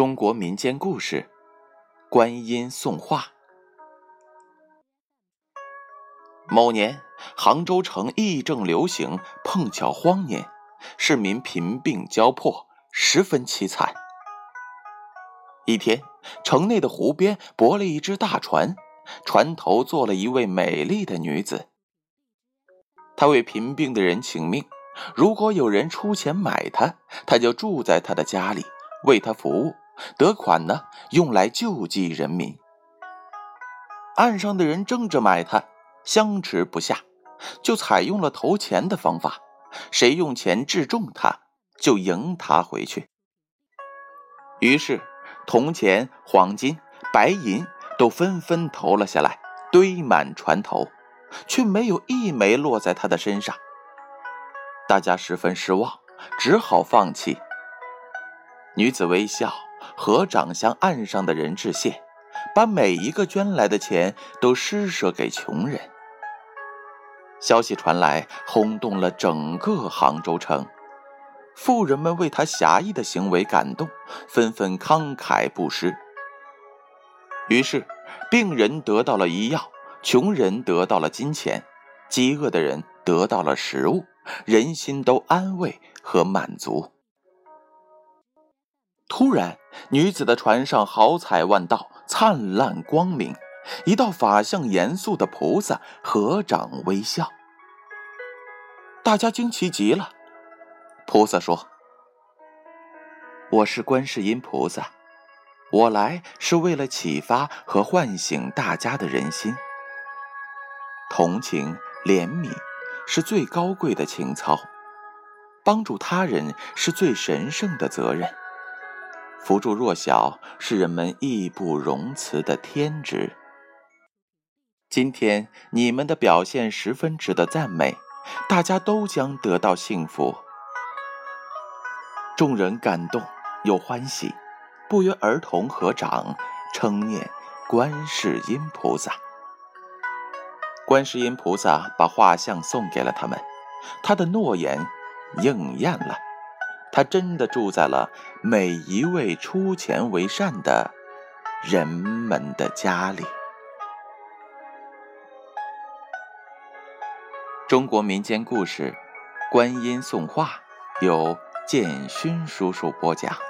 中国民间故事《观音送画》。某年，杭州城疫症流行，碰巧荒年，市民贫病交迫，十分凄惨。一天，城内的湖边泊了一只大船，船头坐了一位美丽的女子。她为贫病的人请命，如果有人出钱买她，她就住在她的家里，为他服务。得款呢，用来救济人民。岸上的人争着买它，相持不下，就采用了投钱的方法，谁用钱掷中它，就赢他回去。于是，铜钱、黄金、白银都纷纷投了下来，堆满船头，却没有一枚落在他的身上。大家十分失望，只好放弃。女子微笑。合掌向岸上的人致谢，把每一个捐来的钱都施舍给穷人。消息传来，轰动了整个杭州城。富人们为他侠义的行为感动，纷纷慷慨布施。于是，病人得到了医药，穷人得到了金钱，饥饿的人得到了食物，人心都安慰和满足。突然，女子的船上好彩万道，灿烂光明。一道法相严肃的菩萨合掌微笑，大家惊奇极了。菩萨说：“我是观世音菩萨，我来是为了启发和唤醒大家的人心。同情、怜悯是最高贵的情操，帮助他人是最神圣的责任。”扶助弱小是人们义不容辞的天职。今天你们的表现十分值得赞美，大家都将得到幸福。众人感动又欢喜，不约而同合掌称念观世音菩萨。观世音菩萨把画像送给了他们，他的诺言应验了。他真的住在了每一位出钱为善的人们的家里。中国民间故事《观音送画》由建勋叔叔播讲。